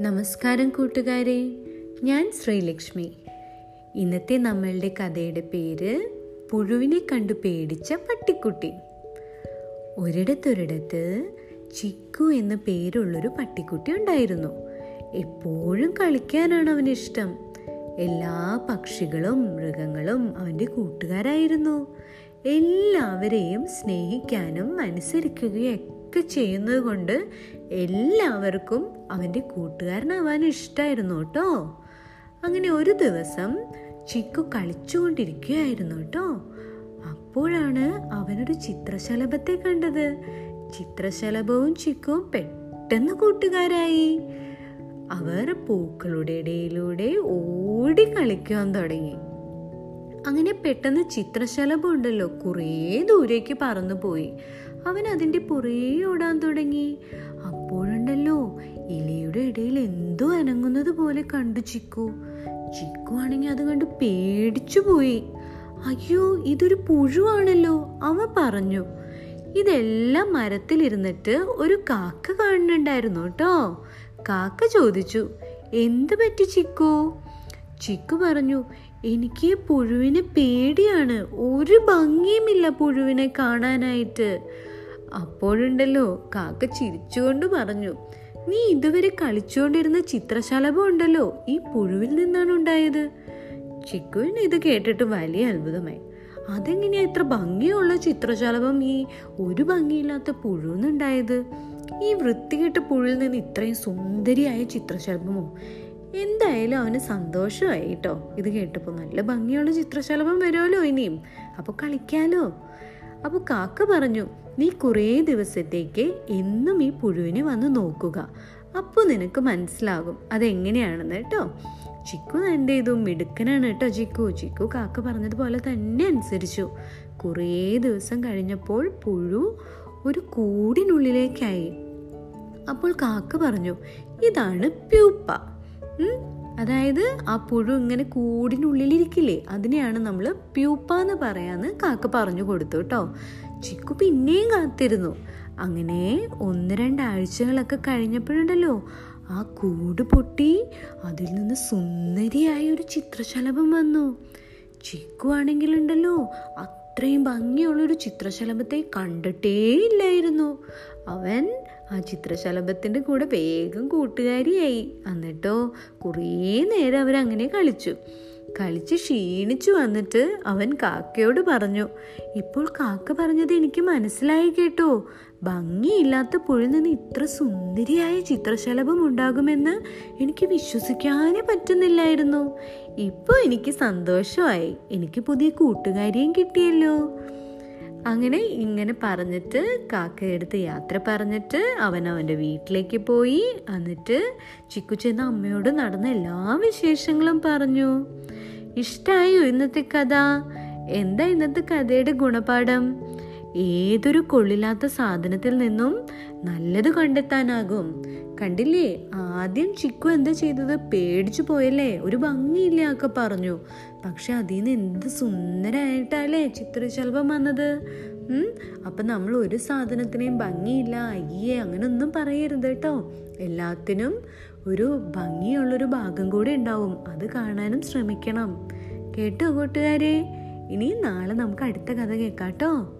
നമസ്കാരം കൂട്ടുകാരെ. ഞാൻ ശ്രീലക്ഷ്മി. ഇന്നത്തെ നമ്മളുടെ കഥയുടെ പേര് പുഴുവിനെ കണ്ടു പേടിച്ച പട്ടിക്കുട്ടി. ഒരിടത്തൊരിടത്ത് ചിക്കു എന്ന പേരുള്ളൊരു പട്ടിക്കുട്ടി ഉണ്ടായിരുന്നു. എപ്പോഴും കളിക്കാനാണ് അവന് ഇഷ്ടം എല്ലാ പക്ഷികളും മൃഗങ്ങളും അവന്റെ കൂട്ടുകാരായിരുന്നു. എല്ലാവരെയും സ്നേഹിക്കാനും അനുസരിക്കുകയൊക്കെ ചെയ്യുന്നത് കൊണ്ട് എല്ലാവർക്കും അവന്റെ കൂട്ടുകാരനാവാൻ ഇഷ്ടമായിരുന്നു കേട്ടോ. അങ്ങനെ ഒരു ദിവസം ചിക്കു കളിച്ചുകൊണ്ടിരിക്കുകയായിരുന്നു കേട്ടോ. അപ്പോഴാണ് അവനൊരു ചിത്രശലഭത്തെ കണ്ടത്. ചിത്രശലഭവും ചിക്കുവും പെട്ടെന്ന് കൂട്ടുകാരായി. അവർ പൂക്കളുടെ ഇടയിലൂടെ ഓടി കളിക്കാൻ തുടങ്ങി. അങ്ങനെ പെട്ടെന്ന് ചിത്രശലഭം ഉണ്ടല്ലോ കുറേ ദൂരേക്ക് പറന്നു പോയി അവൻ അതിന്റെ പുറേ ഓടാൻ തുടങ്ങി. അപ്പോഴുണ്ടല്ലോ ഇലയുടെ ഇടയിൽ എന്തോ അനങ്ങുന്നത് പോലെ കണ്ടു ചിക്കു. ചിക്കു ആണെങ്കിൽ അത് കണ്ട് പേടിച്ചു പോയി അയ്യോ ഇതൊരു പുഴുവാണല്ലോ അവ പറഞ്ഞു. ഇതെല്ലാം മരത്തിലിരുന്നിട്ട് ഒരു കാക്ക കാണുന്നുണ്ടായിരുന്നു കേട്ടോ. കാക്ക ചോദിച്ചു എന്ത് പറ്റി ചിക്കു? ചിക്കു പറഞ്ഞു എനിക്ക് പുഴുവിനെ പേടിയാണ്. ഒരു ഭംഗിയുമില്ല പുഴുവിനെ കാണാനായിട്ട്. അപ്പോഴുണ്ടല്ലോ കാക്ക ചിരിച്ചുകൊണ്ട് പറഞ്ഞു നീ ഇതുവരെ കളിച്ചുകൊണ്ടിരുന്ന ചിത്രശലഭം ഉണ്ടല്ലോ ഈ പുഴുവിൽ നിന്നാണ് ഉണ്ടായത്? ചിക്കുവിന് ഇത് കേട്ടിട്ട് വലിയ അത്ഭുതമായി. അതെങ്ങനെയാ ഇത്ര ഭംഗിയുള്ള ചിത്രശലഭം ഈ ഒരു ഭംഗിയില്ലാത്ത പുഴുന്നുണ്ടായത് ഈ വൃത്തികെട്ട പുഴുവിൽ നിന്ന് ഇത്രയും സുന്ദരിയായ ചിത്രശലഭമോ എന്തായാലും അവന് സന്തോഷമായി കേട്ടോ. ഇത് കേട്ടപ്പോൾ നല്ല ഭംഗിയുള്ള ചിത്രശലഭം വരുമല്ലോ ഇനിയും. അപ്പോൾ കളിക്കാലോ. അപ്പോൾ കാക്ക പറഞ്ഞു നീ കുറേ ദിവസത്തേക്ക് എന്നും ഈ പുഴുവിനെ വന്ന് നോക്കുക. അപ്പോൾ നിനക്ക് മനസ്സിലാകും അതെങ്ങനെയാണെന്ന് കേട്ടോ. ചിക്കു എന്ത് ചെയ്തു മിടുക്കനാണ് കേട്ടോ ചിക്കു. ചിക്കു കാക്ക പറഞ്ഞതുപോലെ തന്നെ അനുസരിച്ചു. കുറേ ദിവസം കഴിഞ്ഞപ്പോൾ പുഴു ഒരു കൂടിനുള്ളിലേക്കായി. അപ്പോൾ കാക്ക പറഞ്ഞു ഇതാണ് പ്യൂപ്പ. അതായത് ആ പുഴു ഇങ്ങനെ കൂടിനുള്ളിലിരിക്കില്ലേ? അതിനെയാണ് നമ്മൾ പ്യൂപ്പ എന്ന് പറയാന്ന് കാക്ക പറഞ്ഞു കൊടുത്തു കേട്ടോ. ചിക്കു പിന്നെയും കാത്തിരുന്നു. അങ്ങനെ ഒന്ന് രണ്ടാഴ്ചകളൊക്കെ കഴിഞ്ഞപ്പോഴുണ്ടല്ലോ ആ കൂട് പൊട്ടി അതിൽ നിന്ന് സുന്ദരിയായ ഒരു ചിത്രശലഭം വന്നു. ചിക്കു ആണെങ്കിലുണ്ടല്ലോ അത്രയും ഭംഗിയുള്ളൊരു ചിത്രശലഭത്തെ കണ്ടിട്ടേ ഇല്ലായിരുന്നു അവൻ ആ ചിത്രശലഭത്തിന്റെ കൂടെ വേഗം കൂട്ടുകാരിയായി. എന്നിട്ടോ കുറേ നേരം അവരങ്ങനെ കളിച്ചു. കളിച്ച് ക്ഷീണിച്ചു വന്നിട്ട് അവൻ കാക്കയോട് പറഞ്ഞു ഇപ്പോൾ കാക്ക പറഞ്ഞത് എനിക്ക് മനസ്സിലായി കേട്ടോ. ഭംഗിയില്ലാത്ത പുഴയിൽ നിന്ന് ഇത്ര സുന്ദരിയായ ചിത്രശലഭം ഉണ്ടാകുമെന്ന് എനിക്ക് വിശ്വസിക്കാനേ പറ്റുന്നില്ലായിരുന്നു. ഇപ്പോൾ എനിക്ക് സന്തോഷമായി. എനിക്ക് പുതിയ കൂട്ടുകാരിയും കിട്ടിയല്ലോ. അങ്ങനെ ഇങ്ങനെ പറഞ്ഞിട്ട് കാക്കയെടുത്ത് യാത്ര പറഞ്ഞിട്ട് അവൻ അവന്റെ വീട്ടിലേക്ക് പോയി. എന്നിട്ട് ചിക്കു ചെന്ന അമ്മയോട് നടന്ന എല്ലാ വിശേഷങ്ങളും പറഞ്ഞു. ഇഷ്ടമായി ഇന്നത്തെ കഥ? എന്താ ഇന്നത്തെ കഥയുടെ ഗുണപാഠം? ഏതൊരു കൊള്ളില്ലാത്ത സാധനത്തിൽ നിന്നും നല്ലത് കണ്ടെത്താനാകും. കണ്ടില്ലേ? ആദ്യം ചിക്കു എന്താ ചെയ്തത്? പേടിച്ചു പോയല്ലേ? ഒരു ഭംഗിയില്ല ഒക്കെ പറഞ്ഞു. പക്ഷെ അതിൽ നിന്ന് എന്ത് സുന്ദരമായിട്ടല്ലേ ചിത്രശലഭം വന്നത്? അപ്പം നമ്മൾ ഒരു സാധനത്തിനെയും ഭംഗിയില്ല അയ്യേ അങ്ങനെ ഒന്നും പറയരുത് കേട്ടോ. എല്ലാത്തിനും ഒരു ഭംഗിയുള്ളൊരു ഭാഗം കൂടി ഉണ്ടാവും. അത് കാണാനും ശ്രമിക്കണം. കേട്ടോ കൂട്ടുകാരെ? ഇനി നാളെ നമുക്ക് അടുത്ത കഥ കേൾക്കാം കേട്ടോ.